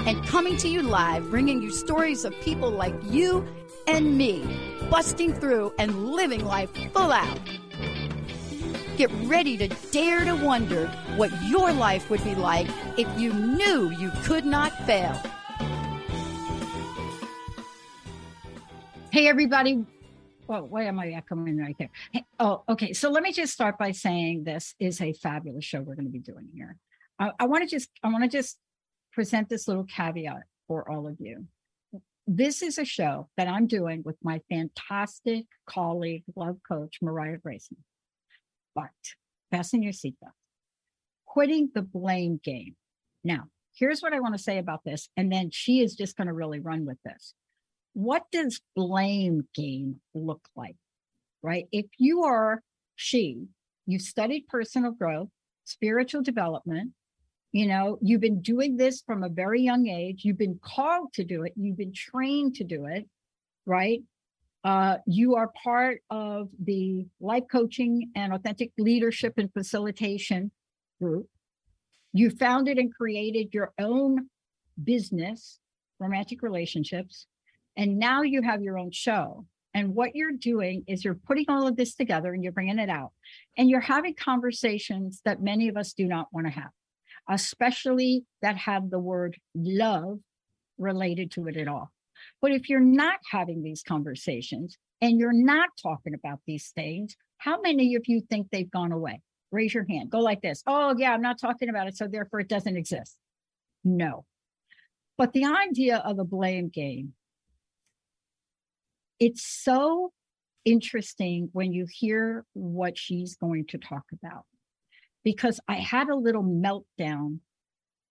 and coming to you live, bringing you stories of people like you and me, busting through and living life full out. Get ready to dare to wonder what your life would be like if you knew you could not fail. Hey, everybody. Well, why am I echoing right there? Hey, oh, okay. So let me just start by saying this is a fabulous show we're going to be doing here. I, I want to just, I want to just present this little caveat for all of you. This is a show that I'm doing with my fantastic colleague, love coach, Mariah Grayson. But fasten your seatbelt. Quitting the blame game. Now, here's what I want to say about this. And then she is just going to really run with this. What does blame game look like? Right? If you are she, you've studied personal growth, spiritual development, you know, you've been doing this from a very young age. You've been called to do it. You've been trained to do it, right? Uh, you are part of the life coaching and authentic leadership and facilitation group. You founded and created your own business, romantic relationships, and now you have your own show. And what you're doing is you're putting all of this together and you're bringing it out, and you're having conversations that many of us do not want to have especially that have the word love related to it at all. But if you're not having these conversations and you're not talking about these things, how many of you think they've gone away? Raise your hand. Go like this. Oh, yeah, I'm not talking about it. So therefore it doesn't exist. No. But the idea of a blame game, it's so interesting when you hear what she's going to talk about because I had a little meltdown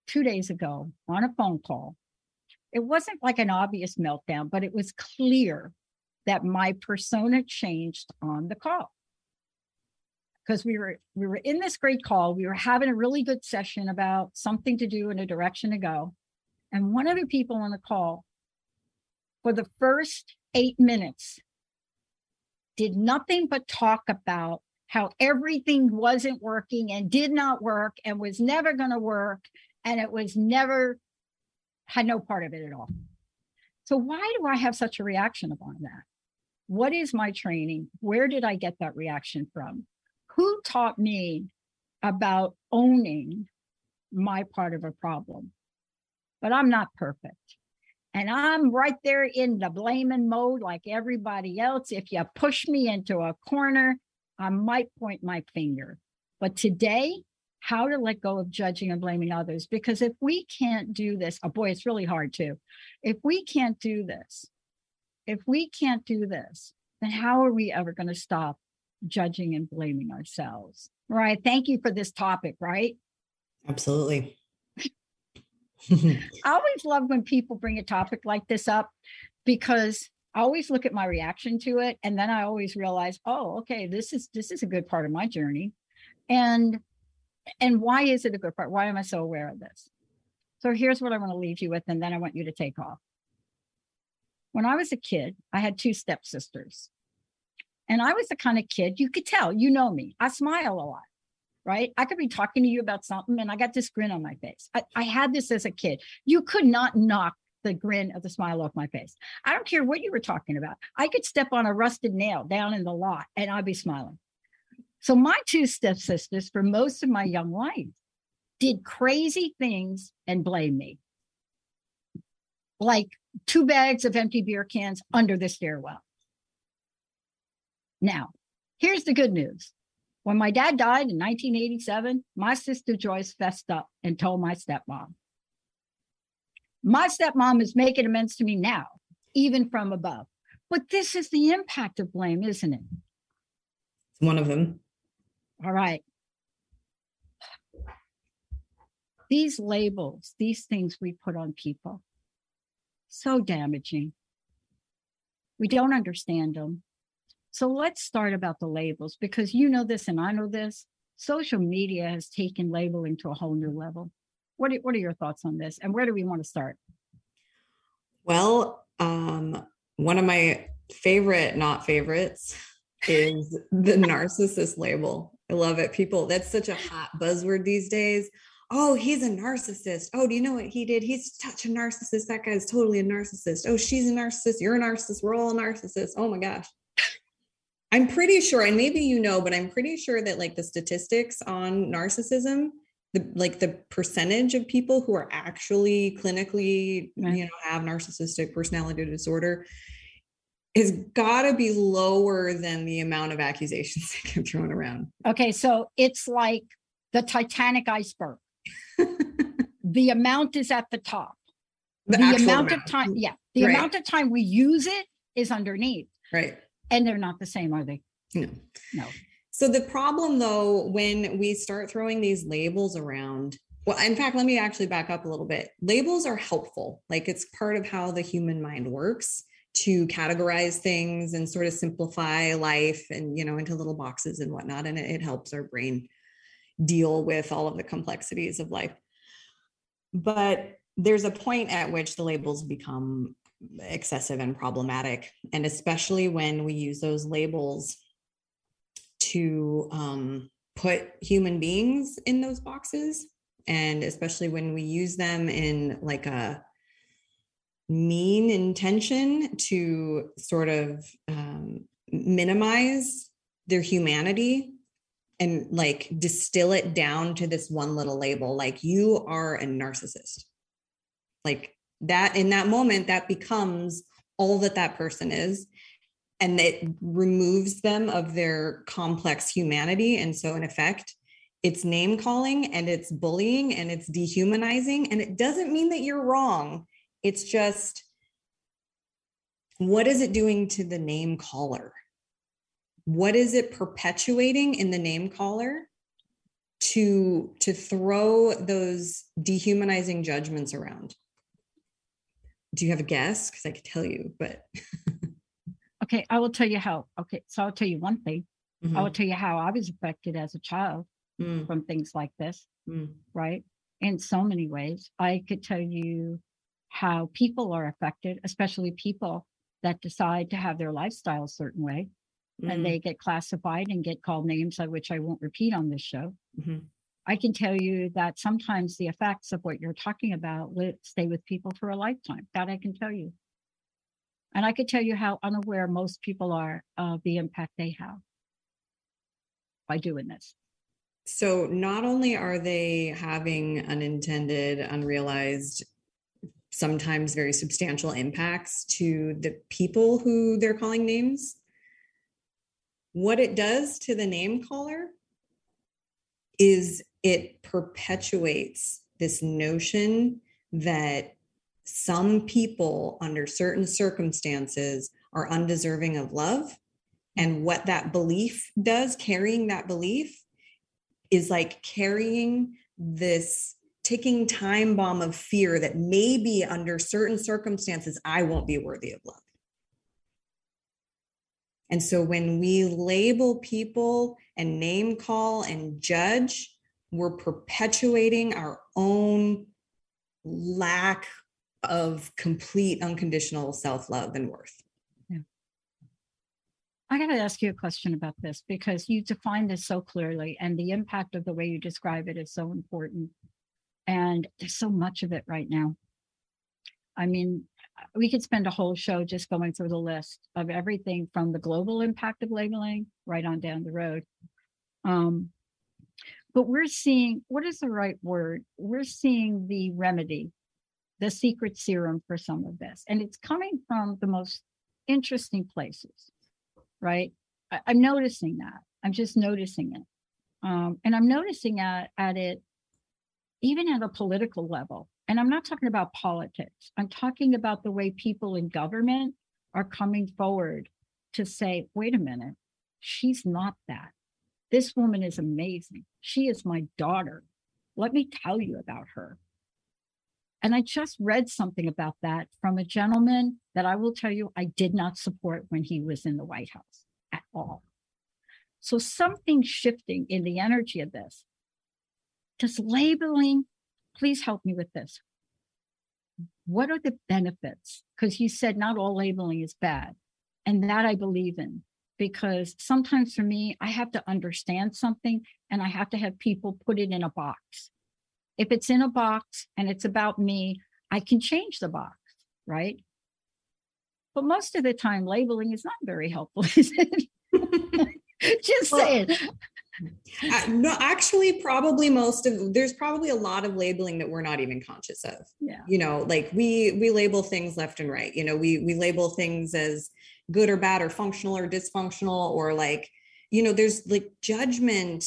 two days ago on a phone call. It wasn't like an obvious meltdown, but it was clear that my persona changed on the call. Because we were we were in this great call, we were having a really good session about something to do and a direction to go. And one of the people on the call, for the first eight minutes, did nothing but talk about how everything wasn't working and did not work and was never going to work and it was never had no part of it at all. So why do I have such a reaction upon that? What is my training? Where did I get that reaction from? Who taught me about owning my part of a problem? But I'm not perfect. And I'm right there in the blaming mode like everybody else. If you push me into a corner, I might point my finger. But today, how to let go of judging and blaming others. Because if we can't do this, oh boy, it's really hard too. If we can't do this, if we can't do this, then how are we ever going to stop judging and blaming ourselves? Right. Thank you for this topic, right? Absolutely. I always love when people bring a topic like this up because I always look at my reaction to it and then I always realize, oh, okay, this is this is a good part of my journey. And and why is it a good part? Why am I so aware of this? So here's what I want to leave you with and then I want you to take off. When I was a kid, I had two stepsisters. And I was the kind of kid you could tell, you know me. I smile a lot right? I could be talking to you about something and I got this grin on my face. I, I, had this as a kid. You could not knock the grin of the smile off my face. I don't care what you were talking about. I could step on a rusted nail down in the lot and I'd be smiling. So my two stepsisters for most of my young life did crazy things and blame me. Like two bags of empty beer cans under the stairwell. Now, here's the good news. When my dad died in 1987, my sister Joyce fessed up and told my stepmom. My stepmom is making amends to me now, even from above. But this is the impact of blame, isn't it? It's One of them. All right. These labels, these things we put on people, so damaging, We don't understand them. So let's start about the labels because you know this and I know this. Social media has taken labeling to a whole new level. What are, what are your thoughts on this? And where do we want to start? Well, um, one of my favorite not favorites is the narcissist label. I love it. People, that's such a hot buzzword these days. Oh, he's a narcissist. Oh, do you know what he did? He's such a narcissist. That guy's totally a narcissist. Oh, she's a narcissist. You're a narcissist. We're all a narcissist. Oh my gosh. I'm pretty sure, and maybe you know, but I'm pretty sure that like the statistics on narcissism, the like the percentage of people who are actually clinically, Right. you know, have narcissistic personality disorder has got to be lower than the amount of accusations that get thrown around. Okay, so it's like the Titanic iceberg. the amount is at the top. The, actual amount, of time, yeah, the Right. amount of time we use it is underneath, right? and they're not the same, are they? No. No. So the problem though, when we start throwing these labels around, well, in fact, let me actually back up a little bit. Labels are helpful. Like it's part of how the human mind works to categorize things and sort of simplify life and you know into little boxes and whatnot. And it, it helps our brain deal with all of the complexities of life. But there's a point at which the labels become excessive and problematic. And especially when we use those labels to um, put human beings in those boxes. And especially when we use them in like a mean intention to sort of um, minimize their humanity and like distill it down to this one little label like you are a narcissist. Like that in that moment that becomes all that that person is and it removes them of their complex humanity and so in effect it's name calling and it's bullying and it's dehumanizing and it doesn't mean that you're wrong. It's just what is it doing to the name caller? What is it perpetuating in the name caller to to throw those dehumanizing judgments around? Do you have a guess? Because i could tell you but Okay, I will tell you how. Okay, so I'll tell you one thing. I will Mhm. tell you how I was affected as a child Mm, from things like this, mm, right? In so many ways. I could tell you how people are affected, especially people that decide to have their lifestyle a certain way and mm, they get classified and get called names of which I won't repeat on this show. mhm. I can tell you that sometimes the effects of what you're talking about stay with people for a lifetime. That I can tell you. And I could tell you how unaware most people are of the impact they have by doing this. So not only are they having unintended, unrealized, sometimes very substantial impacts to the people who they're calling names, what it does to the name caller is it perpetuates this notion that some people under certain circumstances are undeserving of love and what that belief does carrying that belief is like carrying this ticking time bomb of fear that maybe under certain circumstances I won't be worthy of love. And so when we label people and name call and judge, we're perpetuating our own lack of complete unconditional self love and worth. I got to ask you a question about this because you define this so clearly, and the impact of the way you describe it is so important. And there's so much of it right now. I mean, we could spend a whole show just going through the list of everything from the global impact of labeling right on down the road. Um, but we're seeing what is the right word? We're seeing the remedy, the secret serum for some of this. And it's coming from the most interesting places right? I, I'm noticing that. I'm just noticing it. Um, and I'm noticing at, at it even at a political level. And I'm not talking about politics. I'm talking about the way people in government are coming forward to say, wait a minute, she's not that. This woman is amazing. She is my daughter. Let me tell you about her. And I just read something about that from a gentleman that I will tell you I did not support when he was in the White House at all. So something's shifting in the energy of this. Does labeling, please help me with this. What are the benefits? Because you said not all labeling is bad. And that I believe in because sometimes for me, I have to understand something and I have to have people put it in a box. If it's in a box and it's about me, I can change the box, right? But most of the time, labeling is not very helpful, is it? Just well, saying. Uh, no, actually, probably most of there's probably a lot of labeling that we're not even conscious of. Yeah. You know, like we we label things left and right. You know, we we label things as good or bad or functional or dysfunctional or like, you know, there's like judgment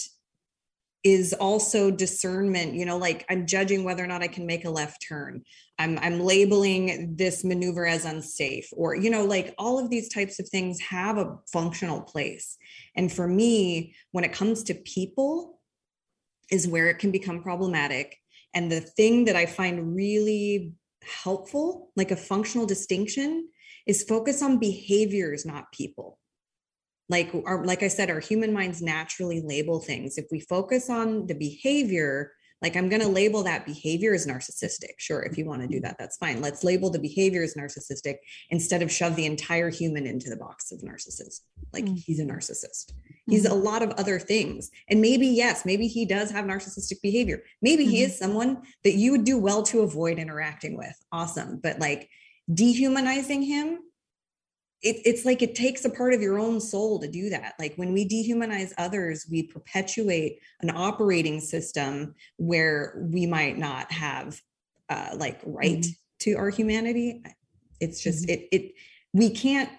is also discernment you know like i'm judging whether or not i can make a left turn. I'm i'm labeling this maneuver as unsafe or you know like all of these types of things have a functional place. And for me when it comes to people is where it can become problematic. And the thing that i find really helpful like a functional distinction is focus on behaviors not people like our like i said our human minds naturally label things. If we focus on the behavior like i'm going to label that behavior as narcissistic. Sure if you want to do that that's fine. Let's label the behavior as narcissistic instead of shove the entire human into the box of narcissist like mm. he's a narcissist. He's mm-hmm. a lot of other things. And maybe yes maybe he does have narcissistic behavior. Maybe mm-hmm. he is someone that you would do well to avoid interacting with. Awesome. But like dehumanizing him it, it's like it takes a part of your own soul to do that. Like when we dehumanize others, we perpetuate an operating system where we might not have uh, like right mm-hmm. to our humanity. It's just mm-hmm. it it we can't.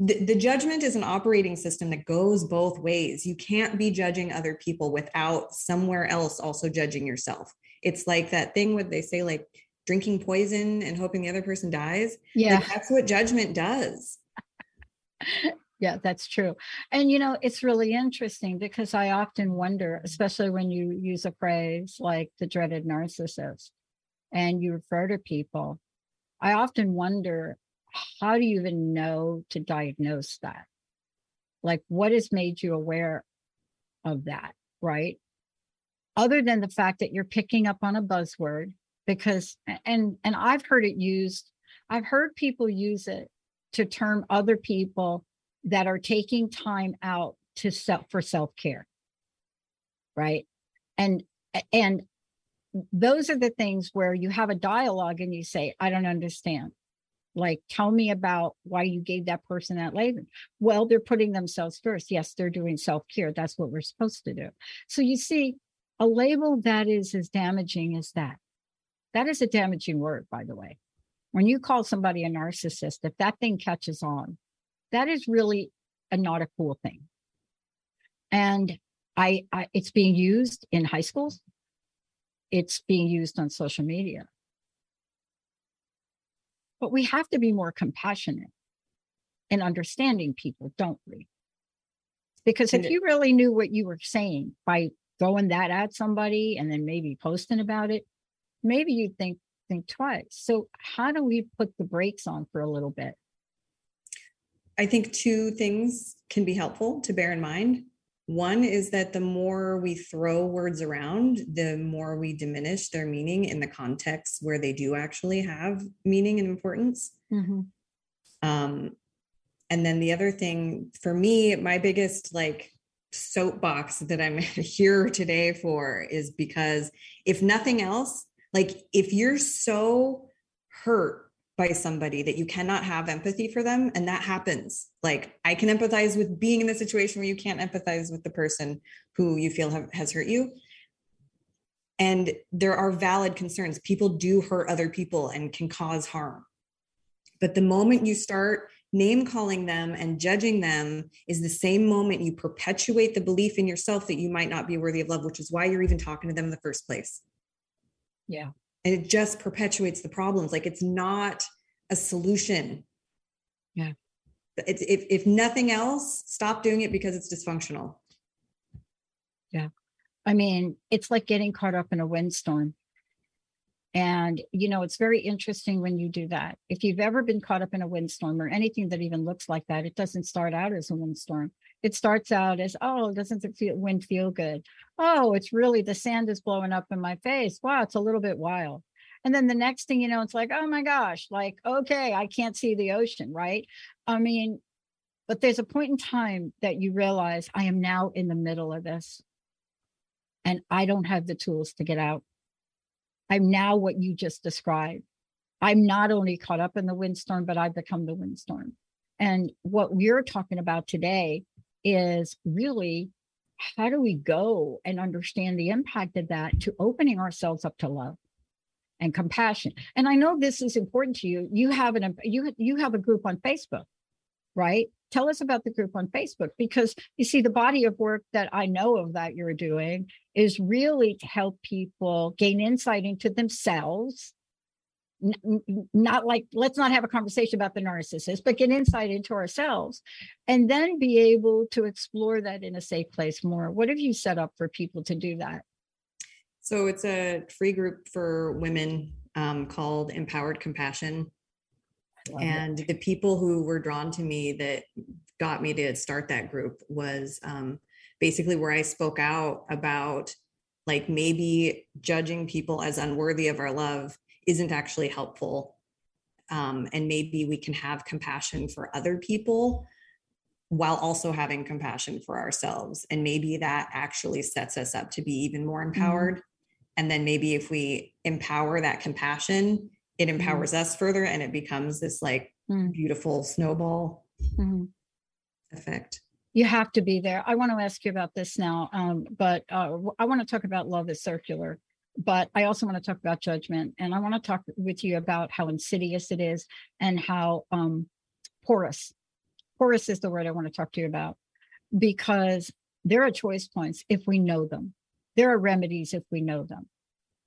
The, the judgment is an operating system that goes both ways. You can't be judging other people without somewhere else also judging yourself. It's like that thing where they say like drinking poison and hoping the other person dies. Yeah, like that's what judgment does yeah, that's true. And you know, it's really interesting because I often wonder, especially when you use a phrase like the dreaded narcissist and you refer to people, I often wonder how do you even know to diagnose that? Like, what has made you aware of that, right? Other than the fact that you're picking up on a buzzword, because and and I've heard it used, I've heard people use it to term other people that are taking time out to self for self-care. Right? And and those are the things where you have a dialogue and you say i don't understand. Like tell me about why you gave that person that label well they're putting themselves first. Yes they're doing self-care. That's what we're supposed to do. So you see a label that is as damaging as that that is a damaging word by the way when you call somebody a narcissist, if that thing catches on, that is really a not a cool thing. And I, I it's being used in high schools. It's being used on social media. But we have to be more compassionate in understanding people, don't we? Because if you really knew what you were saying by throwing that at somebody and then maybe posting about it, maybe you'd think, think twice. So, how do we put the brakes on for a little bit? I think two things can be helpful to bear in mind. One is that the more we throw words around, the more we diminish their meaning in the context where they do actually have meaning and importance. Mm-hmm. Um, and then the other thing for me, my biggest like soapbox that I'm here today for is because if nothing else, like if you're so hurt by somebody that you cannot have empathy for them and that happens like i can empathize with being in the situation where you can't empathize with the person who you feel have, has hurt you. And there are valid concerns. People do hurt other people and can cause harm. But the moment you start name calling them and judging them is the same moment you perpetuate the belief in yourself that you might not be worthy of love which is why you're even talking to them in the first place yeah. And it just perpetuates the problems. Like it's not a solution. Yeah. It's, if, if nothing else, stop doing it because it's dysfunctional. Yeah. I mean, it's like getting caught up in a windstorm. And, you know, it's very interesting when you do that. If you've ever been caught up in a windstorm or anything that even looks like that, it doesn't start out as a windstorm. It starts out as, oh, doesn't the feel, wind feel good? Oh, it's really the sand is blowing up in my face. Wow, it's a little bit wild. And then the next thing you know, it's like, oh my gosh, like, okay, I can't see the ocean, right? I mean, but there's a point in time that you realize I am now in the middle of this and I don't have the tools to get out. I'm now what you just described. I'm not only caught up in the windstorm, but I've become the windstorm. And what we're talking about today is really how do we go and understand the impact of that to opening ourselves up to love and compassion. And I know this is important to you. You have an you you have a group on Facebook, right? Tell us about the group on Facebook because you see the body of work that I know of that you're doing is really to help people gain insight into themselves. Not like let's not have a conversation about the narcissist, but get insight into ourselves and then be able to explore that in a safe place more. What have you set up for people to do that? So it's a free group for women um, called Empowered Compassion. And it. the people who were drawn to me that got me to start that group was um, basically where I spoke out about like maybe judging people as unworthy of our love isn't actually helpful. Um, and maybe we can have compassion for other people while also having compassion for ourselves. And maybe that actually sets us up to be even more mm-hmm. empowered. Mm-hmm and then maybe if we empower that compassion it mm-hmm. empowers mm-hmm. us further and it becomes this like mm-hmm. beautiful snowball mm-hmm. effect you have to be there i want to ask you about this now um, but uh, i want to talk about love is circular but i also want to talk about judgment and i want to talk with you about how insidious it is and how um, porous porous is the word i want to talk to you about because there are choice points if we know them there are remedies if we know them.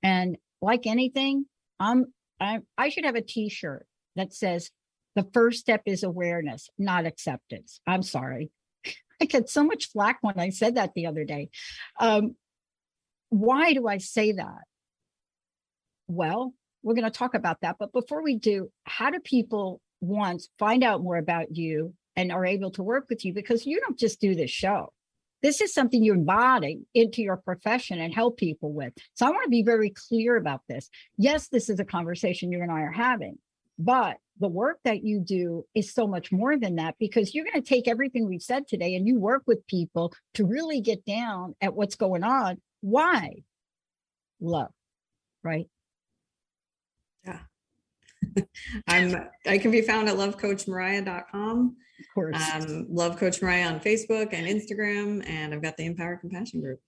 And like anything, I'm I I should have a t-shirt that says the first step is awareness, not acceptance. I'm sorry. I get so much flack when I said that the other day. Um, why do I say that? Well, we're going to talk about that. But before we do, how do people once find out more about you and are able to work with you? Because you don't just do this show. This is something you embody into your profession and help people with. So I want to be very clear about this. Yes, this is a conversation you and I are having, but the work that you do is so much more than that because you're going to take everything we've said today and you work with people to really get down at what's going on. Why? Love, right? Yeah. I'm I can be found at lovecoachmariah.com. Of course. Um, Love Coach Mariah on Facebook and Instagram, and I've got the Empower Compassion group.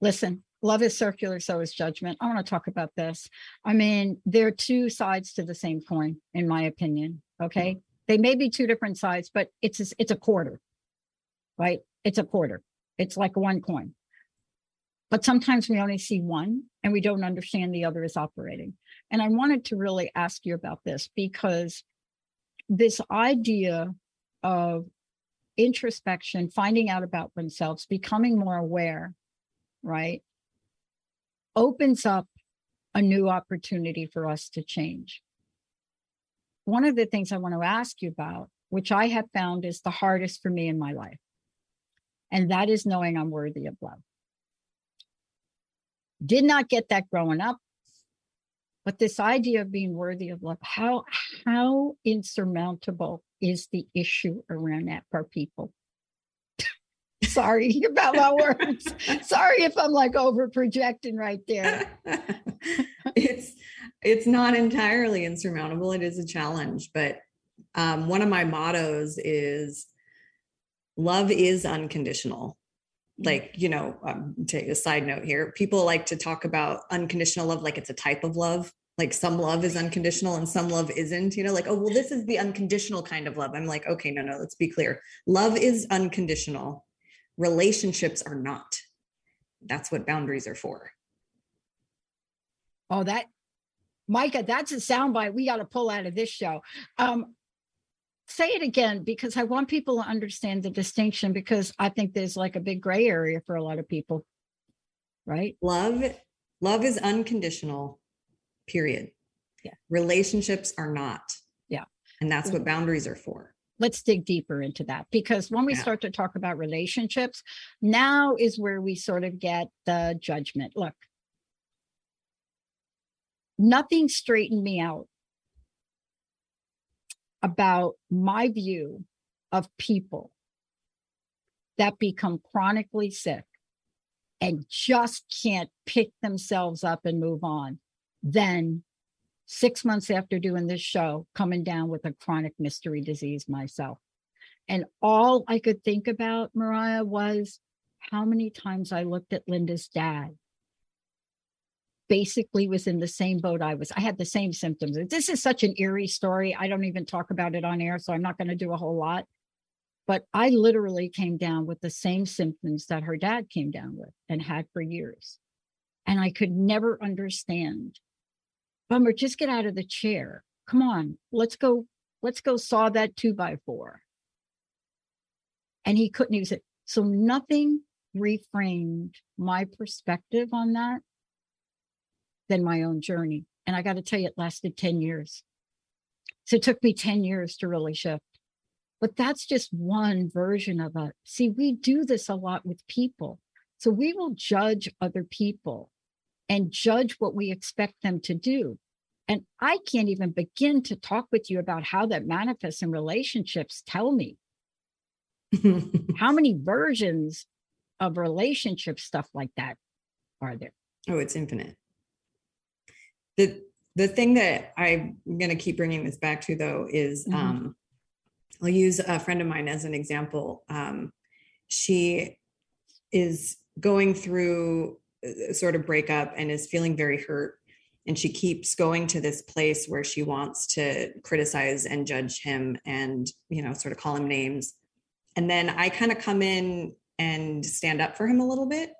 Listen, love is circular, so is judgment. I want to talk about this. I mean, there are two sides to the same coin, in my opinion. Okay. Mm-hmm. They may be two different sides, but it's it's a quarter, right? It's a quarter. It's like one coin. But sometimes we only see one and we don't understand the other is operating. And I wanted to really ask you about this because this idea of introspection, finding out about themselves, becoming more aware, right, opens up a new opportunity for us to change. One of the things I want to ask you about, which I have found is the hardest for me in my life, and that is knowing I'm worthy of love. Did not get that growing up. But this idea of being worthy of love, how how insurmountable is the issue around that for people? Sorry about my words. Sorry if I'm like over projecting right there. it's it's not entirely insurmountable. It is a challenge, but um, one of my mottos is love is unconditional. Like you know um, take a side note here people like to talk about unconditional love like it's a type of love like some love is unconditional and some love isn't you know like oh well this is the unconditional kind of love. I'm like okay no no let's be clear. Love is unconditional. Relationships are not. That's what boundaries are for. Oh that micah that's a soundbite we got to pull out of this show. Um say it again because i want people to understand the distinction because i think there's like a big gray area for a lot of people right love love is unconditional period. Yeah. Relationships are not. Yeah. And that's what boundaries are for. let's dig deeper into that because when we Yeah. start to talk about relationships, now is where we sort of get the judgment. Look, nothing straightened me out about my view of people that become chronically sick and just can't pick themselves up and move on then six months after doing this show coming down with a chronic mystery disease myself. And all i could think about mariah was how many times i looked at linda's dad basically was in the same boat i was i had the same symptoms this is such an eerie story i don't even talk about it on air so i'm not going to do a whole lot but I literally came down with the same symptoms that her dad came down with and had for years. And I could never understand. Bummer, just get out of the chair. Come on, let's go, let's go saw that two by four. And he couldn't use it. So nothing reframed my perspective on that than my own journey. And I got to tell you, it lasted 10 years. So it took me 10 years to really shift but that's just one version of it. See, we do this a lot with people. So we will judge other people and judge what we expect them to do. And I can't even begin to talk with you about how that manifests in relationships. Tell me how many versions of relationship stuff like that are there? Oh, it's infinite. The the thing that I'm going to keep bringing this back to though is Mhm. um I'll use a friend of mine as an example. Um she is going through a sort of breakup and is feeling very hurt and she keeps going to this place where she wants to criticize and judge him and you know sort of call him names and then i kind of come in and stand up for him a little bit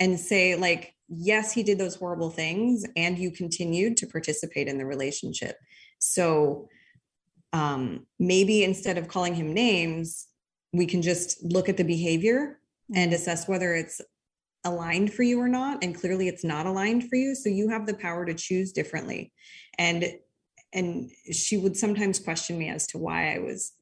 and say like yes he did those horrible things and you continued to participate in the relationship. So um maybe instead of calling him names we can just look at the behavior and assess whether it's aligned for you or not. And clearly it's not aligned for you. So you have the power to choose differently. And and she would sometimes question me as to why i was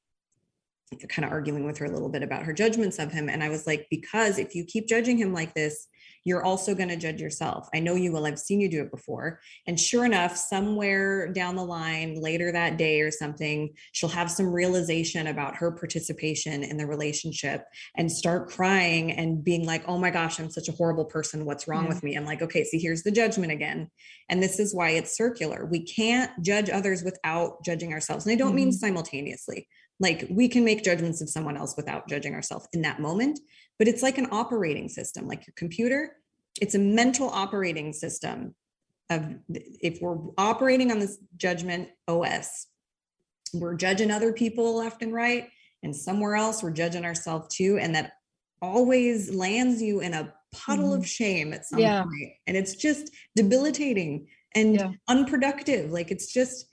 kind of arguing with her a little bit about her judgments of him. And i was like because if you keep judging him like this you're also going to judge yourself. I know you will. I've seen you do it before. And sure enough somewhere down the line later that day or something she'll have some realization about her participation in the relationship and start crying and being like oh my gosh i'm such a horrible person. What's wrong Yeah. with me? I'm like okay see here's the judgment again. And this is why it's circular. We can't judge others without judging ourselves. And i don't mean mm-hmm. simultaneously. Like we can make judgments of someone else without judging ourselves in that moment but it's like an operating system like your computer it's a mental operating system of if we're operating on this judgment os we're judging other people left and right and somewhere else we're judging ourselves too and that always lands you in a puddle of mm-hmm. shame at some Yeah. point. and it's just debilitating and Yeah. unproductive like it's just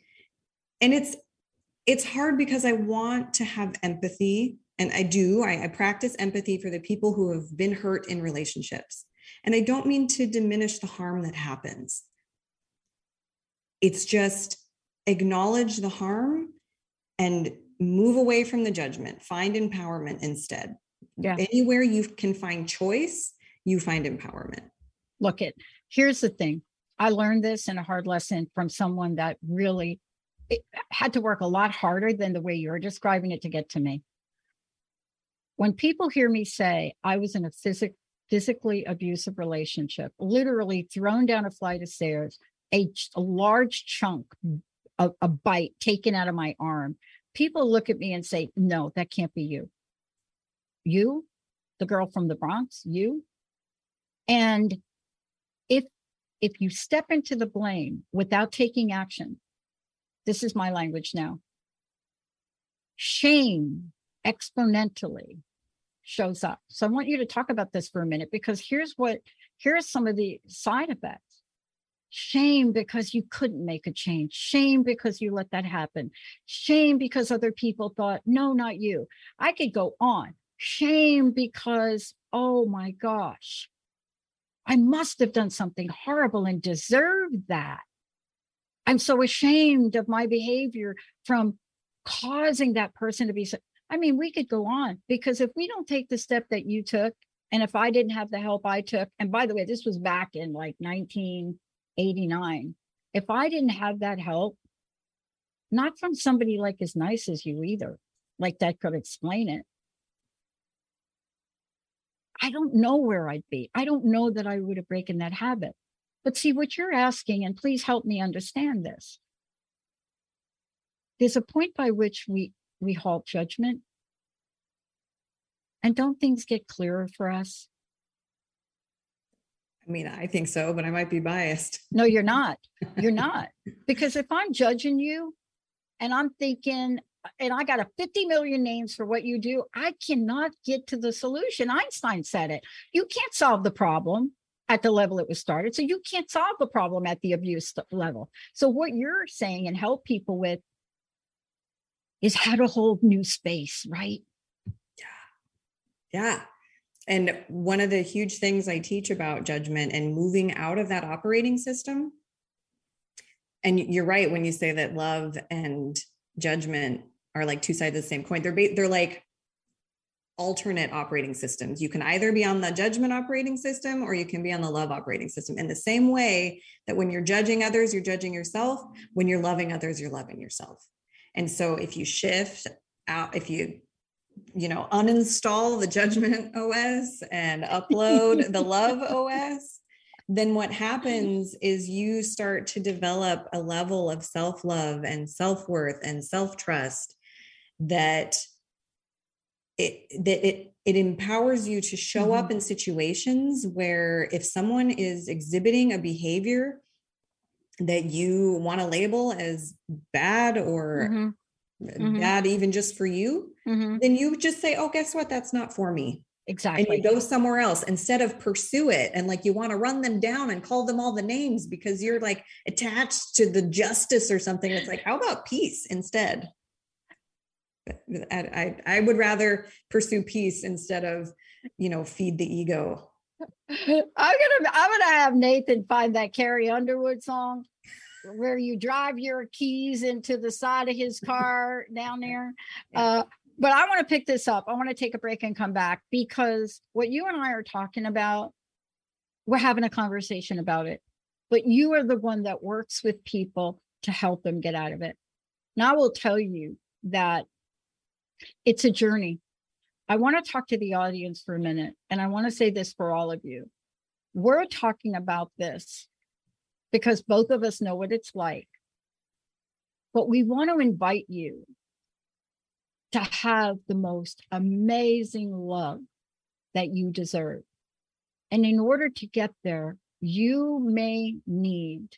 and it's it's hard because i want to have empathy and i do I, I practice empathy for the people who have been hurt in relationships. And i don't mean to diminish the harm that happens. It's just acknowledge the harm and move away from the judgment. Find empowerment instead. Yeah. anywhere you can find choice you find empowerment. Look at here's the thing. I learned this in a hard lesson from someone that really it had to work a lot harder than the way you're describing it to get to me when people hear me say i was in a physic, physically abusive relationship literally thrown down a flight of stairs a, a large chunk a, a bite taken out of my arm people look at me and say no that can't be you. You? The girl from the bronx? You? And if if you step into the blame without taking action, this is my language now. Shame exponentially shows up. So I want you to talk about this for a minute because here's what here's some of the side effects. Shame because you couldn't make a change. Shame because you let that happen. Shame because other people thought, no, not you. I could go on. Shame because, oh my gosh, I must have done something horrible and deserved that. I'm so ashamed of my behavior from causing that person to be. I mean, we could go on because if we don't take the step that you took, and if I didn't have the help I took, and by the way, this was back in like 1989, if I didn't have that help, not from somebody like as nice as you either, like that could explain it. I don't know where I'd be. I don't know that I would have broken that habit. But see what you're asking, and please help me understand this. There's a point by which we we halt judgment. And don't things get clearer for us? I mean, I think so, but I might be biased. No, you're not. You're not. because if I'm judging you and I'm thinking, and I got a 50 million names for what you do, I cannot get to the solution. Einstein said it. You can't solve the problem at the level it was started. So you can't solve the problem at the abuse level. So what you're saying and help people with is how to hold new space, right? Yeah. Yeah. And one of the huge things I teach about judgment and moving out of that operating system. And you're right when you say that love and judgment are like two sides of the same coin. They're they're like alternate operating systems. You can either be on the judgment operating system or you can be on the love operating system. In the same way that when you're judging others, you're judging yourself. When you're loving others, you're loving yourself. And so if you shift out, if you you know uninstall the judgment os and upload the love os then what happens is you start to develop a level of self-love and self-worth and self-trust that it that it it empowers you to show mm-hmm. up in situations where if someone is exhibiting a behavior that you want to label as bad or mm-hmm mm-hmm. bad even just for you, mm-hmm. then you just say, oh, guess what? That's not for me. Exactly. And you go somewhere else instead of pursue it. And like you want to run them down and call them all the names because you're like attached to the justice or something. It's like, how about peace instead? I, I, I would rather pursue peace instead of, you know, feed the ego. I'm gonna I'm gonna have Nathan find that Carrie Underwood song where you drive your keys into the side of his car down there. Uh, but I want to pick this up. I want to take a break and come back because what you and I are talking about, we're having a conversation about it. But you are the one that works with people to help them get out of it. Now, I will tell you that it's a journey. I want to talk to the audience for a minute, and I want to say this for all of you. We're talking about this because both of us know what it's like. But we want to invite you to have the most amazing love that you deserve. And in order to get there, you may need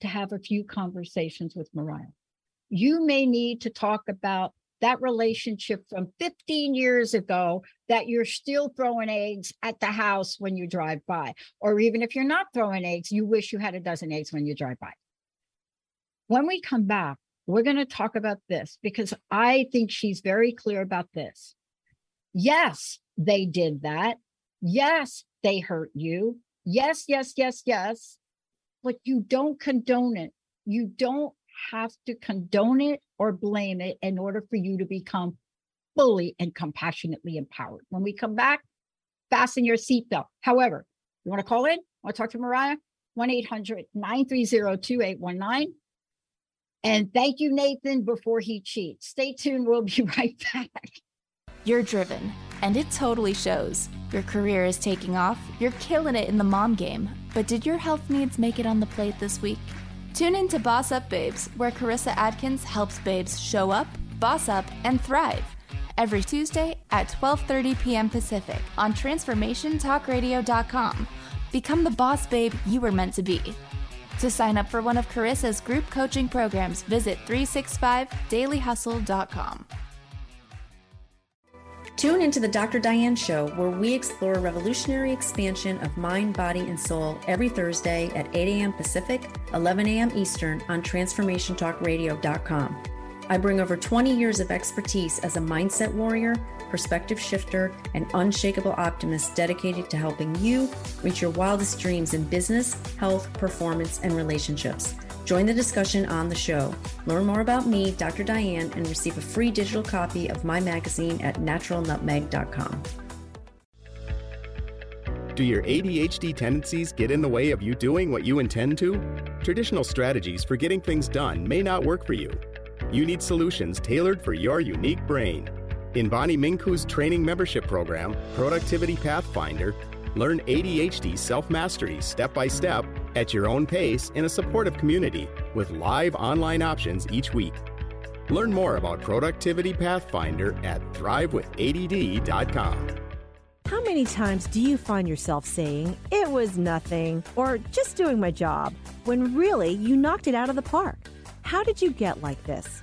to have a few conversations with Mariah. You may need to talk about that relationship from 15 years ago that you're still throwing eggs at the house when you drive by. Or even if you're not throwing eggs, you wish you had a dozen eggs when you drive by. When we come back, we're going to talk about this because I think she's very clear about this. Yes, they did that. Yes, they hurt you. Yes, yes, yes, yes. But you don't condone it. You don't have to condone it or blame it in order for you to become fully and compassionately empowered. When we come back, fasten your seatbelt. However, you want to call in? Want to talk to Mariah? 1 800 930 2819. And thank you, Nathan, before he cheats. Stay tuned. We'll be right back. You're driven, and it totally shows. Your career is taking off, you're killing it in the mom game. But did your health needs make it on the plate this week? Tune in to Boss Up Babes, where Carissa Adkins helps babes show up, boss up, and thrive. Every Tuesday at 12:30 p.m. Pacific on transformationtalkradio.com. Become the boss babe you were meant to be. To sign up for one of Carissa's group coaching programs, visit 365dailyhustle.com. Tune into the Dr. Diane Show, where we explore revolutionary expansion of mind, body, and soul every Thursday at 8 a.m. Pacific, 11 a.m. Eastern on TransformationTalkRadio.com. I bring over 20 years of expertise as a mindset warrior, perspective shifter, and unshakable optimist dedicated to helping you reach your wildest dreams in business, health, performance, and relationships. Join the discussion on the show. Learn more about me, Dr. Diane, and receive a free digital copy of my magazine at naturalnutmeg.com. Do your ADHD tendencies get in the way of you doing what you intend to? Traditional strategies for getting things done may not work for you. You need solutions tailored for your unique brain. In Bonnie Mincu's training membership program, Productivity Pathfinder, learn ADHD self mastery step by step at your own pace in a supportive community with live online options each week. Learn more about Productivity Pathfinder at thrivewithadd.com. How many times do you find yourself saying, it was nothing, or just doing my job, when really you knocked it out of the park? How did you get like this?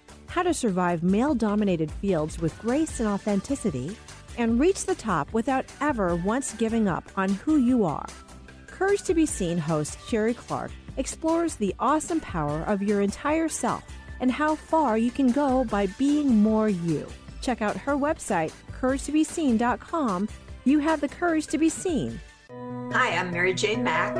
how to survive male dominated fields with grace and authenticity, and reach the top without ever once giving up on who you are. Courage to be Seen host Sherry Clark explores the awesome power of your entire self and how far you can go by being more you. Check out her website, couragetobeseen.com. You have the courage to be seen. Hi, I'm Mary Jane Mack,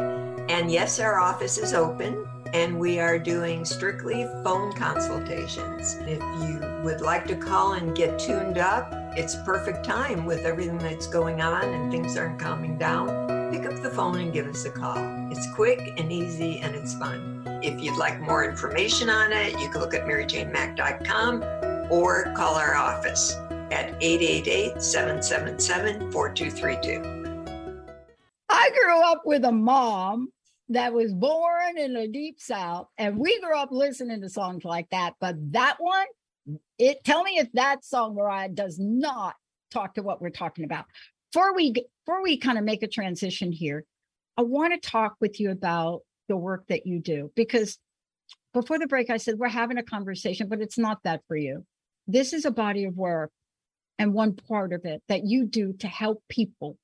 and yes, our office is open and we are doing strictly phone consultations. If you would like to call and get tuned up, it's perfect time with everything that's going on and things aren't calming down. Pick up the phone and give us a call. It's quick and easy and it's fun. If you'd like more information on it, you can look at maryjanemack.com or call our office at 888 777 4232. I grew up with a mom that was born in the deep south and we grew up listening to songs like that but that one it tell me if that song mariya does not talk to what we're talking about. Before we before we kind of make a transition here i want to talk with you about the work that you do because before the break i said we're having a conversation but it's not that for you. This is a body of work and one part of it that you do to help people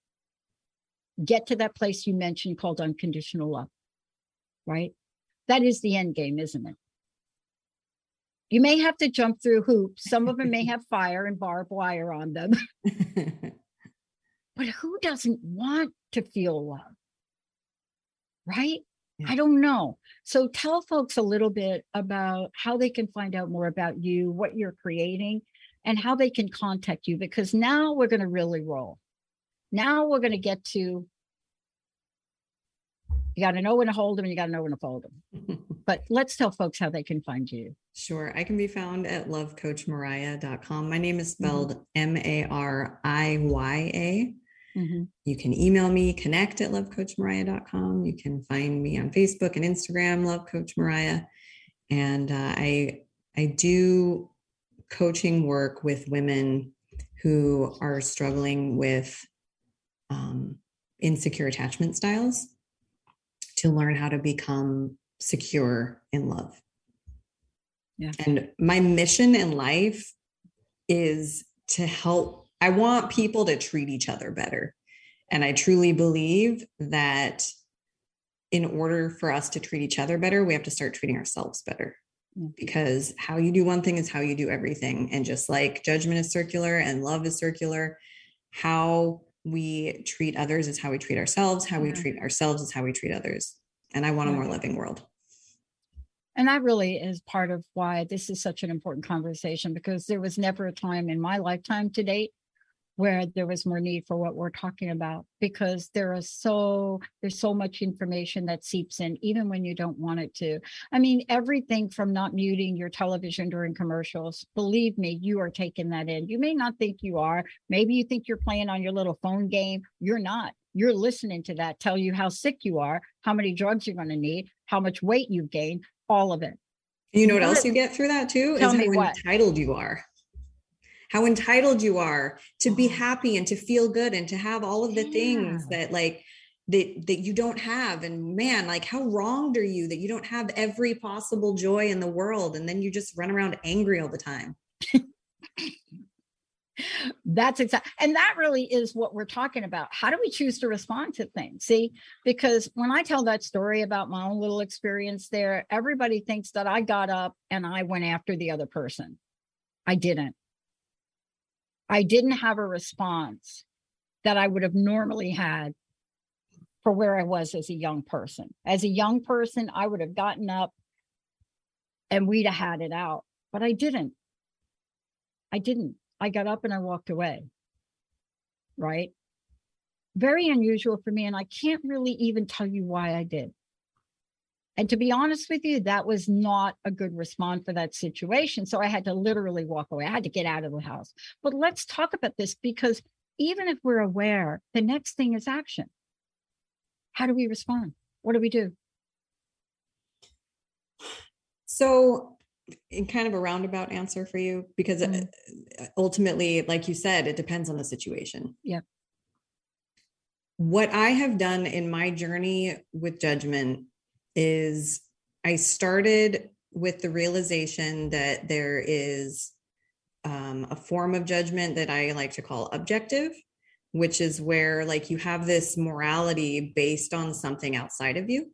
get to that place you mentioned called unconditional love right? That is the end game, isn't it? You may have to jump through hoops. Some of them may have fire and barbed wire on them. but who doesn't want to feel love? Right? Yeah. I don't know. So tell folks a little bit about how they can find out more about you, what you're creating, and how they can contact you because now we're going to really roll. Now we're going to get to you got to know when to hold them and you got to know when to fold them. but let's tell folks how they can find you. Sure. I can be found at lovecoachmariya.com. My name is mm-hmm. spelled M A R I Y A. Mm-hmm. You can email me, connect at lovecoachmariya.com. You can find me on Facebook and Instagram, Love Coach Mariya. And uh, I, I do coaching work with women who are struggling with um, insecure attachment styles to learn how to become secure in love. Yeah. And my mission in life is to help. I want people to treat each other better. And I truly believe that in order for us to treat each other better, we have to start treating ourselves better. Because how you do one thing is how you do everything. And just like judgment is circular and love is circular, how we treat others is how we treat ourselves. How we mm-hmm. treat ourselves is how we treat others. And I want a more loving world. And that really is part of why this is such an important conversation because there was never a time in my lifetime to date where there was more need for what we're talking about because there is so there's so much information that seeps in even when you don't want it to. I mean everything from not muting your television during commercials believe me you are taking that in. You may not think you are. Maybe you think you're playing on your little phone game. You're not. You're listening to that tell you how sick you are how many drugs you're going to need how much weight you've gained all of it. You know what else you get through that too? Tell is how what? entitled you are how entitled you are to be mm-hmm. happy and to feel good and to have all of the yeah. things that like that that you don't have and man like how wronged are you that you don't have every possible joy in the world and then you just run around angry all the time That's exactly, and that really is what we're talking about. How do we choose to respond to things? See, because when I tell that story about my own little experience there, everybody thinks that I got up and I went after the other person. I didn't. I didn't have a response that I would have normally had for where I was as a young person. As a young person, I would have gotten up and we'd have had it out, but I didn't. I didn't. I got up and I walked away. Right. Very unusual for me. And I can't really even tell you why I did. And to be honest with you, that was not a good response for that situation. So I had to literally walk away. I had to get out of the house. But let's talk about this because even if we're aware, the next thing is action. How do we respond? What do we do? So in kind of a roundabout answer for you because uh, Mm. ultimately like you said it depends on the situation Yeah. what i have done in my journey with judgment is i started with the realization that there is um, a form of judgment that i like to call objective which is where like you have this morality based on something outside of you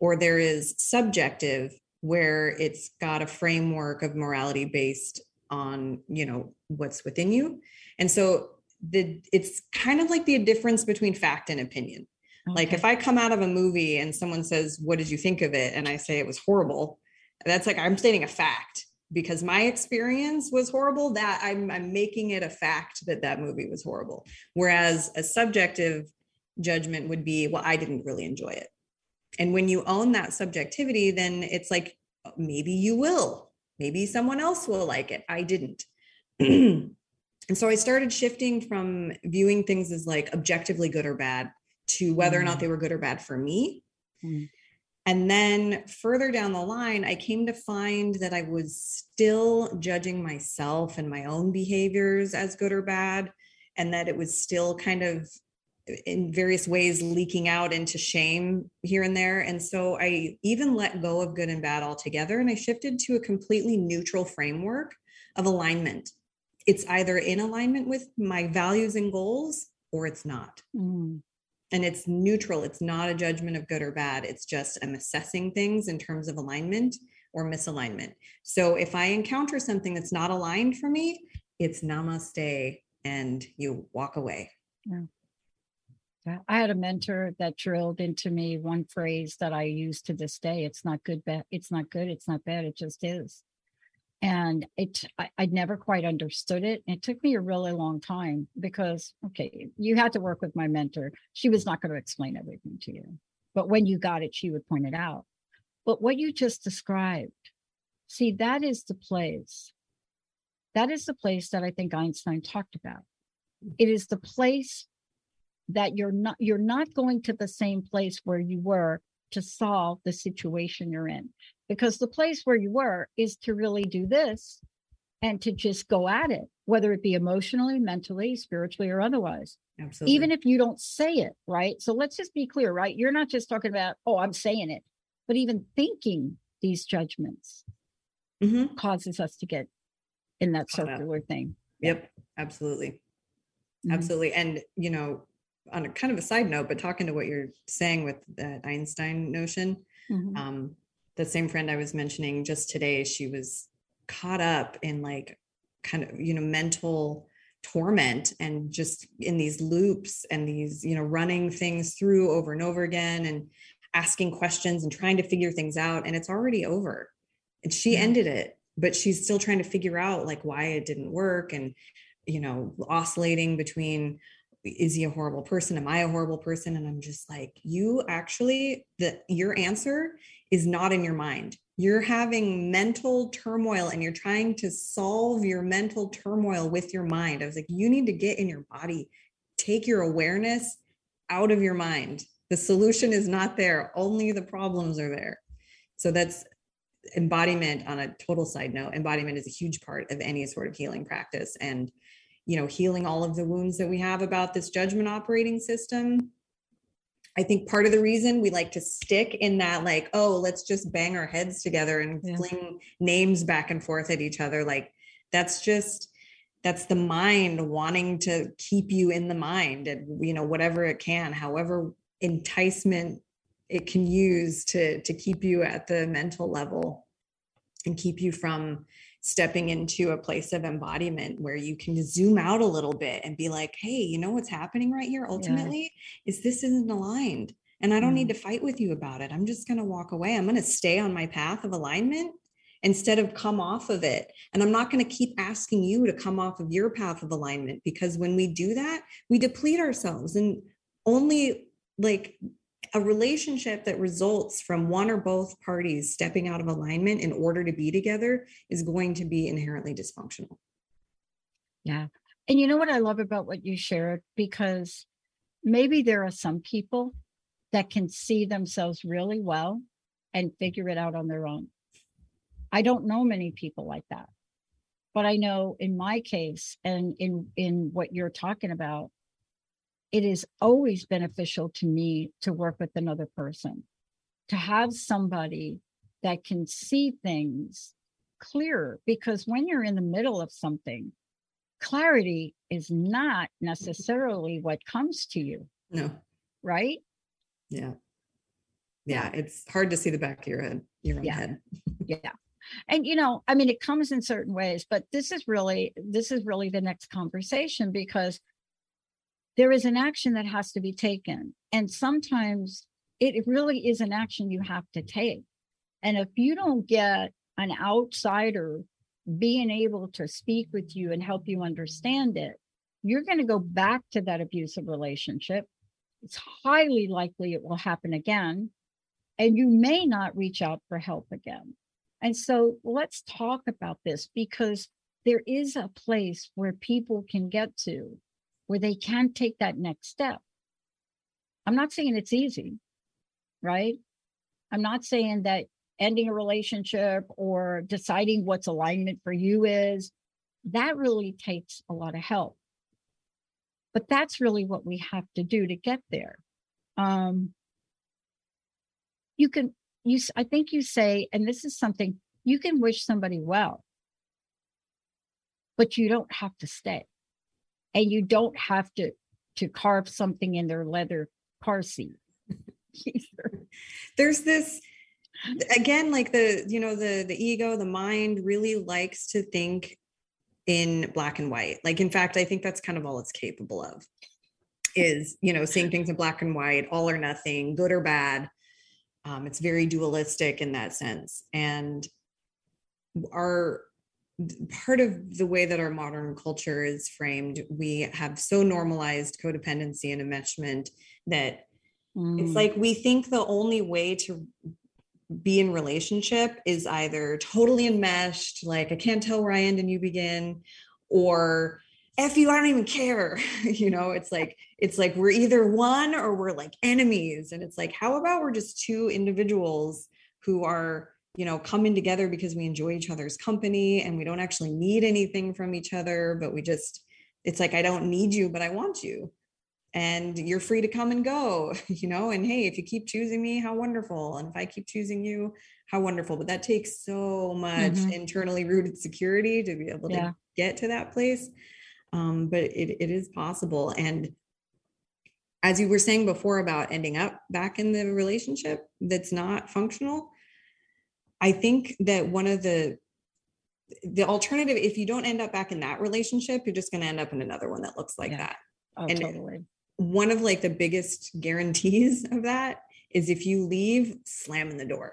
or there is subjective where it's got a framework of morality based on you know what's within you. And so the it's kind of like the difference between fact and opinion like if i come out of a movie and someone says what did you think of it? and i say it was horrible that's like i'm stating a fact. Because my experience was horrible that i'm i'm making it a fact that that movie was horrible. Whereas a subjective judgment would be well i didn't really enjoy it. And when you own that subjectivity, then it's like maybe you will, maybe someone else will like it. I didn't. and so I started shifting from viewing things as like objectively good or bad to whether or not they were good or bad for me. Mm. And then further down the line, I came to find that I was still judging myself and my own behaviors as good or bad, and that it was still kind of in various ways leaking out into shame here and there. And so I even let go of good and bad altogether and I shifted to a completely neutral framework of alignment. It's either in alignment with my values and goals or it's not. Mm, And it's neutral. It's not a judgment of good or bad. It's just I'm assessing things in terms of alignment or misalignment. So if I encounter something that's not aligned for me, it's namaste and you walk away. yeah. I had a mentor that drilled into me one phrase that I use to this day. It's not good, bad. It's not good. It's not bad. It just is. And it, I, I'd never quite understood it. It took me a really long time because, okay, you had to work with my mentor. She was not going to explain everything to you. But when you got it, she would point it out. But what you just described, see, that is the place. That is the place that I think Einstein talked about. It is the place that you're not you're not going to the same place where you were to solve the situation you're in because the place where you were is to really do this and to just go at it whether it be emotionally mentally spiritually or otherwise Absolutely. even if you don't say it right so let's just be clear right you're not just talking about oh i'm saying it but even thinking these judgments Mhm. causes us to get in that circular thing Yep, absolutely. Mhm. Absolutely. And, you know, on a kind of a side note, but talking to what you're saying with that Einstein notion, Mhm. um, the same friend I was mentioning just today, she was caught up in like kind of, you know, mental torment and just in these loops and these, you know, running things through over and over again and asking questions and trying to figure things out. And it's already over. And she Yeah. ended it, but she's still trying to figure out like why it didn't work and, you know, oscillating between is he a horrible person? Am I a horrible person? And I'm just like, you actually, the your answer is not in your mind. You're having mental turmoil and you're trying to solve your mental turmoil with your mind. I was like, you need to get in your body, take your awareness out of your mind. The solution is not there, only the problems are there. So that's embodiment on a total side note. Embodiment is a huge part of any sort of healing practice. And you know, healing all of the wounds that we have about this judgment operating system. I think part of the reason we like to stick in that, like, oh, let's just bang our heads together and Yeah. fling names back and forth at each other, like That's just that's the mind wanting to keep you in the mind and you know whatever it can however enticement it can use to to keep you at the mental level and keep you from stepping into a place of embodiment where you can zoom out a little bit and be like hey you know what's happening right here ultimately yeah. is this isn't aligned and i don't mm. need to fight with you about it i'm just going to walk away i'm going to stay on my path of alignment instead of come off of it and i'm not going to keep asking you to come off of your path of alignment because when we do that we deplete ourselves and only like a relationship that results from one or both parties stepping out of alignment in order to be together is going to be inherently dysfunctional. Yeah. And you know what I love about what you shared? Because maybe there are some people that can see themselves really well and figure it out on their own. I don't know many people like that. But I know in my case and in in what you're talking about, it is always beneficial to me to work with another person, to have somebody that can see things clearer. Because when you're in the middle of something, clarity is not necessarily what comes to you. No. Right? Yeah. Yeah. It's hard to see the back of your head, your own yeah. head. yeah. And you know, I mean, it comes in certain ways, but this is really this is really the next conversation because there is an action that has to be taken. And sometimes it really is an action you have to take. And if you don't get an outsider being able to speak with you and help you understand it, you're going to go back to that abusive relationship. It's highly likely it will happen again. And you may not reach out for help again. And so let's talk about this because there is a place where people can get to where they can take that next step. I'm not saying it's easy, right? I'm not saying that ending a relationship or deciding what's alignment for you is, that really takes a lot of help. But that's really what we have to do to get there. Um, you can, you, I think you say, and this is something you can wish somebody well, but you don't have to stay and you don't have to to carve something in their leather car seat. There's this again like the you know the the ego the mind really likes to think in black and white. Like in fact i think that's kind of all it's capable of is you know seeing things in black and white all or nothing good or bad. Um, it's very dualistic in that sense. And our part of the way that our modern culture is framed, we have so normalized codependency and enmeshment that mm. it's like we think the only way to be in relationship is either totally enmeshed, like I can't tell where I end and you begin, or F you, I don't even care. you know, it's like, it's like we're either one or we're like enemies. And it's like, how about we're just two individuals who are you know, coming together because we enjoy each other's company and we don't actually need anything from each other, but we just, it's like, I don't need you, but I want you. And you're free to come and go, you know, and hey, if you keep choosing me, how wonderful. And if I keep choosing you, how wonderful. But that takes so much mm-hmm. internally rooted security to be able yeah. to get to that place. Um, but it, it is possible. And as you were saying before about ending up back in the relationship that's not functional, I think that one of the the alternative, if you don't end up back in that relationship, you're just going to end up in another one that looks like yeah. that. Oh, and totally. One of like the biggest guarantees of that is if you leave, slamming the door.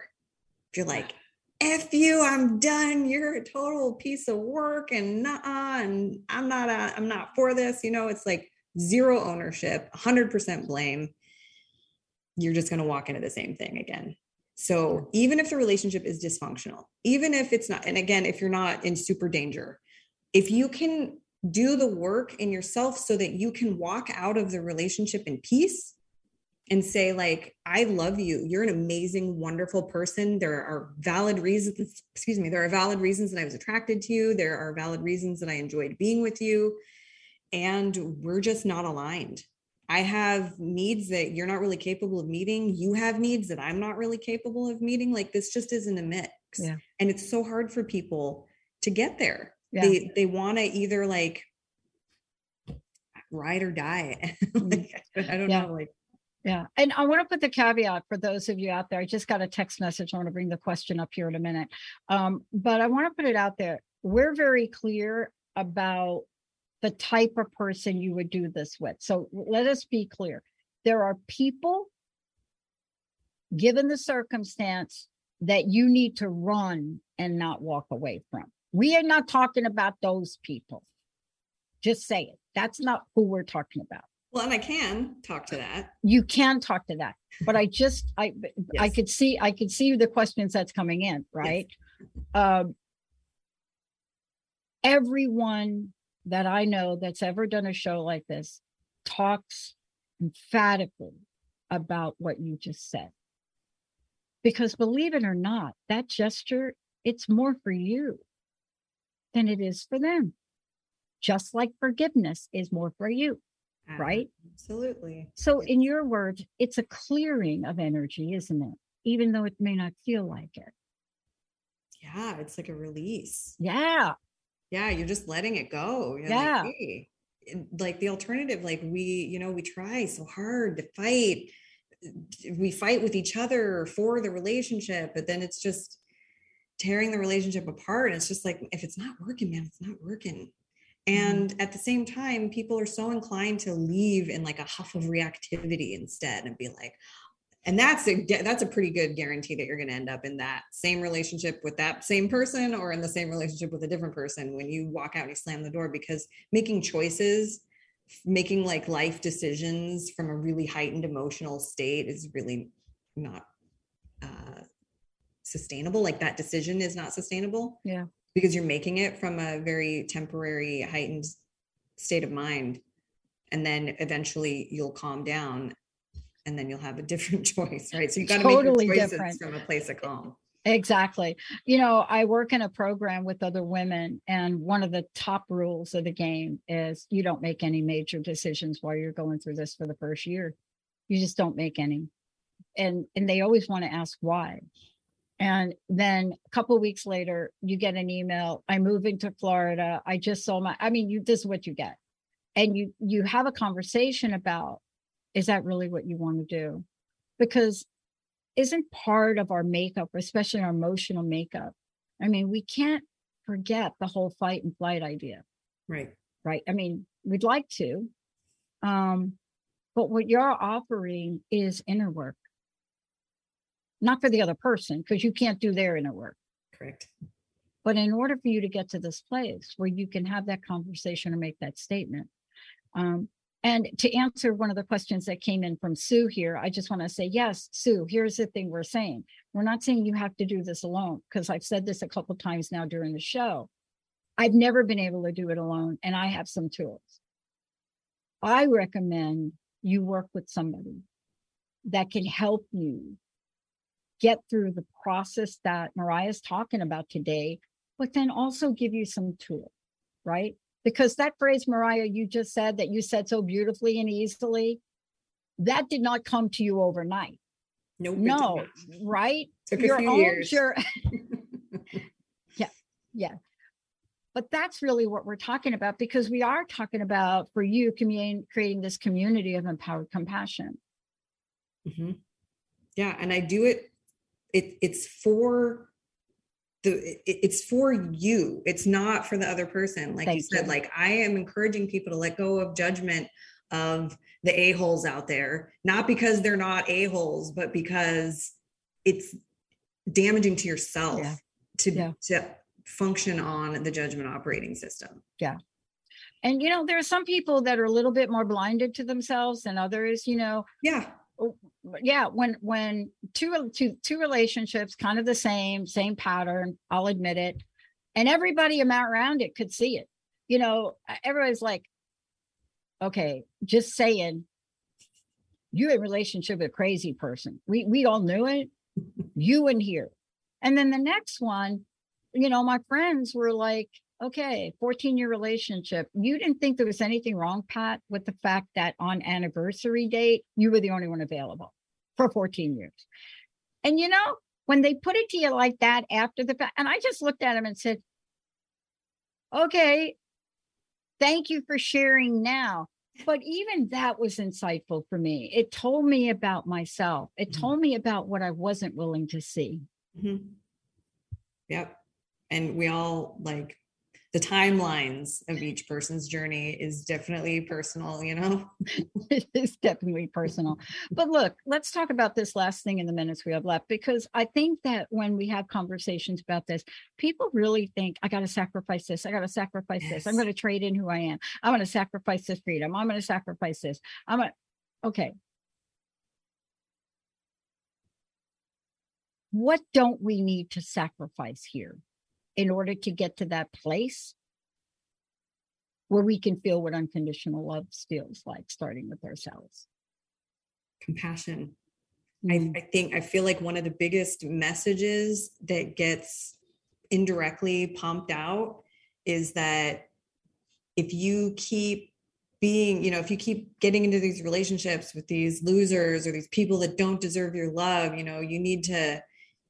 If you're like, F you, I'm done. You're a total piece of work and nah, and I'm not a, I'm not for this. You know, it's like zero ownership, 100% blame. You're just going to walk into the same thing again. So even if the relationship is dysfunctional, even if it's not, and again, if you're not in super danger, if you can do the work in yourself so that you can walk out of the relationship in peace and say like i love you. You're an amazing wonderful person. There are valid reasons excuse me there are valid reasons that i was attracted to you. There are valid reasons that i enjoyed being with you. And we're just not aligned I have needs that you're not really capable of meeting. You have needs that I'm not really capable of meeting. Like this just isn't a mix. Yeah. And it's so hard for people to get there. Yeah. They they want to either like ride or die. like, I don't Yeah. know. Like Yeah. And I want to put the caveat for those of you out there. I just got a text message. I want to bring the question up here in a minute. Um, but I want to put it out there. We're very clear about the type of person you would do this with. So let us be clear. There are people, given the circumstance, that you need to run and not walk away from. We are not talking about those people. Just say it. That's not who we're talking about well, and I can talk to that. you can talk to that but i just i i could see i could see the questions that's coming in right um everyone that i know that's ever done a show like this talks emphatically about what you just said because believe it or not that gesture it's more for you than it is for them just like forgiveness is more for you uh, Right. Absolutely. so, in your words, it's a clearing of energy, isn't it? Even though it may not feel like it. Yeah, it's like a release. Yeah. Yeah, you're just letting it go. You're Yeah. Like, hey. Like the alternative, like we, you know, we try so hard to fight. We fight with each other for the relationship, but then it's just tearing the relationship apart. And it's just like, if it's not working, man, it's not working. Mm-hmm. And at the same time, people are so inclined to leave in like a huff of reactivity instead and be like, and that's a that's a pretty good guarantee that you're going to end up in that same relationship with that same person or in the same relationship with a different person when you walk out and you slam the door because making choices making like life decisions from a really heightened emotional state is really not uh sustainable like that decision is not sustainable Yeah. because you're making it from a very temporary heightened state of mind and then eventually you'll calm down and then you'll have a different choice right so you've got to Totally make your choices different. from a place of calm Exactly. You know, I work in a program with other women, and one of the top rules of the game is you don't make any major decisions while you're going through this for the first year. You just don't make any. And and they always want to ask why. And then a couple of weeks later, you get an email, I'm moving to Florida. I just saw my I mean, you this is what you get. And you you have a conversation about is that really what you want to do? Because isn't part of our makeup, especially our emotional makeup. I mean, we can't forget the whole fight and flight idea, right right? I mean, we'd like to. Um, but what you're offering is inner work. Not for the other person, because you can't do their inner work. correct But in order for you to get to this place where you can have that conversation or make that statement, um, and to answer one of the questions that came in from Sue here, I just want to say, yes, Sue, here's the thing we're saying. We're not saying you have to do this alone, because I've said this a couple times now during the show. I've never been able to do it alone, and I have some tools. I recommend you work with somebody that can help you get through the process that Mariya's talking about today, but then also give you some tools, right? Because that phrase, Mariya, you just said that you said so beautifully and easily, that did not come to you overnight. nope No, right? Took a few years. your yeah, yeah. But that's really what we're talking about because we are talking about for you commun- creating this community of empowered compassion. Mhm. Yeah, and I do it. It it's for the it's for you. It's not for the other person. Like you said, you. like I am encouraging people to let go of judgment of the a holes out there, not because they're not a holes, but because it's damaging to yourself Yeah. to Yeah. to function on the judgment operating system. Yeah and you know, there are some people that are a little bit more blinded to themselves than others, you know. Yeah, Oh, yeah, when when two two two relationships kind of the same, same pattern, I'll admit it. And everybody around it could see it. You know, everybody's like, okay, just saying you in relationship with a crazy person. We we all knew it. You in here. And then the next one, you know, my friends were like, okay, 14 year relationship. You didn't think there was anything wrong, Pat, with the fact that on anniversary date, you were the only one available for 14 years. And you know, when they put it to you like that after the fact, and I just looked at him and said, okay, thank you for sharing now. But even that was insightful for me. It told me about myself, it Mhm. told me about what I wasn't willing to see. Mhm. Yep. And we all like the timelines of each person's journey is definitely personal, you know? it is definitely personal. But look, let's talk about this last thing in the minutes we have left because I think that when we have conversations about this, people really think, I got to sacrifice this. I got to sacrifice this. I'm going to trade in who I am. I'm going to sacrifice this freedom. I'm going to sacrifice this. I'm going to, okay. What don't we need to sacrifice here in order to get to that place where we can feel what unconditional love feels like, starting with ourselves? Compassion. Mm. I, I think I feel like one of the biggest messages that gets indirectly pumped out is that if you keep being, you know, if you keep getting into these relationships with these losers or these people that don't deserve your love, you know, you need to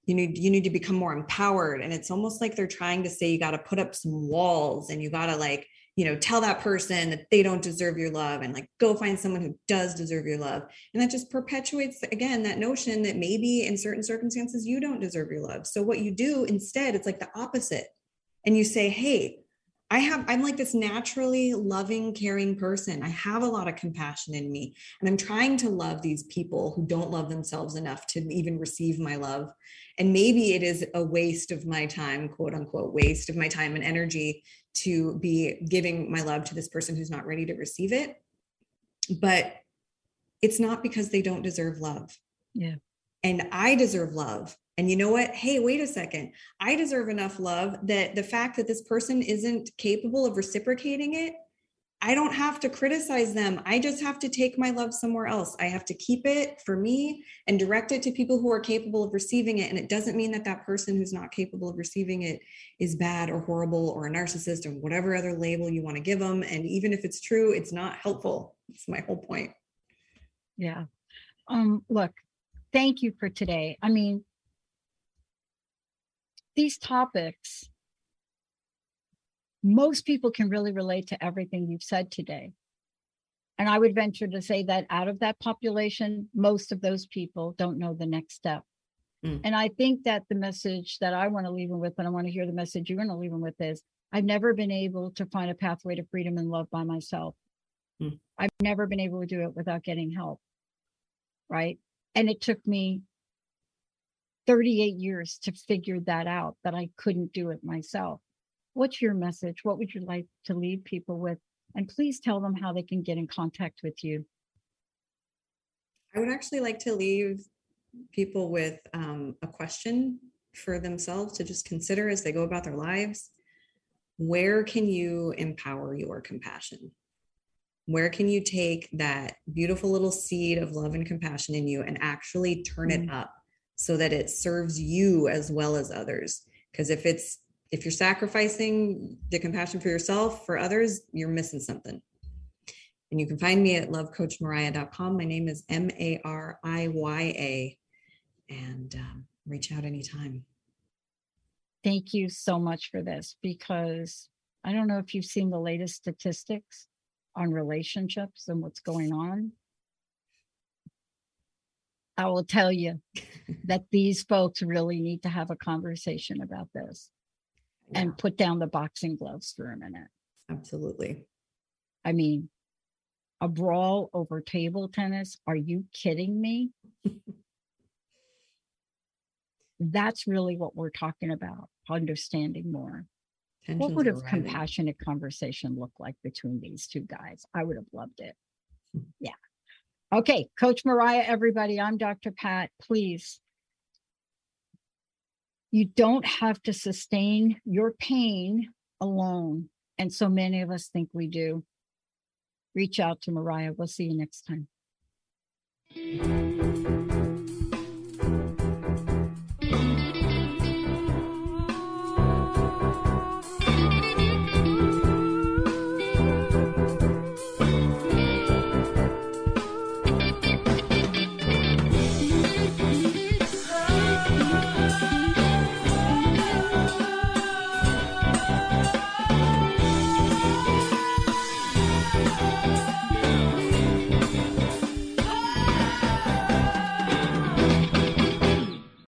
you need you need to become more empowered. And it's almost like they're trying to say you got to put up some walls and you got to like you know tell that person that they don't deserve your love and like go find someone who does deserve your love. And that just perpetuates again that notion that maybe in certain circumstances you don't deserve your love. So what you do instead it's like the opposite. And you say hey I have, I'm like this naturally loving, caring person. I have a lot of compassion in me, and I'm trying to love these people who don't love themselves enough to even receive my love. And maybe it is a waste of my time, quote unquote, waste of my time and energy to be giving my love to this person who's not ready to receive it. But it's not because they don't deserve love. Yeah. And I deserve love. And you know what? Hey, wait a second. I deserve enough love that the fact that this person isn't capable of reciprocating it, I don't have to criticize them. I just have to take my love somewhere else. I have to keep it for me and direct it to people who are capable of receiving it. And it doesn't mean that that person who's not capable of receiving it is bad or horrible or a narcissist or whatever other label you want to give them. And even if it's true, it's not helpful. It's my whole point. Yeah. Um, look, thank you for today. I mean, these topics, most people can really relate to everything you've said today. And I would venture to say that out of that population, most of those people don't know the next step. Mm. And I think that the message that I want to leave them with, and I want to hear the message you're going to leave them with is I've never been able to find a pathway to freedom and love by myself. Mm. I've never been able to do it without getting help. Right. And it took me 38 years to figure that out, that I couldn't do it myself. What's your message? What would you like to leave people with? And please tell them how they can get in contact with you. I would actually like to leave people with um, a question for themselves to just consider as they go about their lives. Where can you empower your compassion? Where can you take that beautiful little seed of love and compassion in you and actually turn it up so that it serves you as well as others? Because if it's if you're sacrificing the compassion for yourself for others, you're missing something. And you can find me at lovecoachmariya.com. My name is M A R I Y A. And um, reach out anytime. Thank you so much for this because I don't know if you've seen the latest statistics on relationships and what's going on. I will tell you that these folks really need to have a conversation about this and put down the boxing gloves for a minute. Absolutely. I mean, a brawl over table tennis. Are you kidding me? That's really what we're talking about, understanding more. what would a compassionate conversation look like between these two guys? I would have loved it. Yeah. Okay, Coach Mariya, everybody, I'm Dr. Pat. Please, you don't have to sustain your pain alone. And so many of us think we do. Reach out to Mariya. We'll see you next time.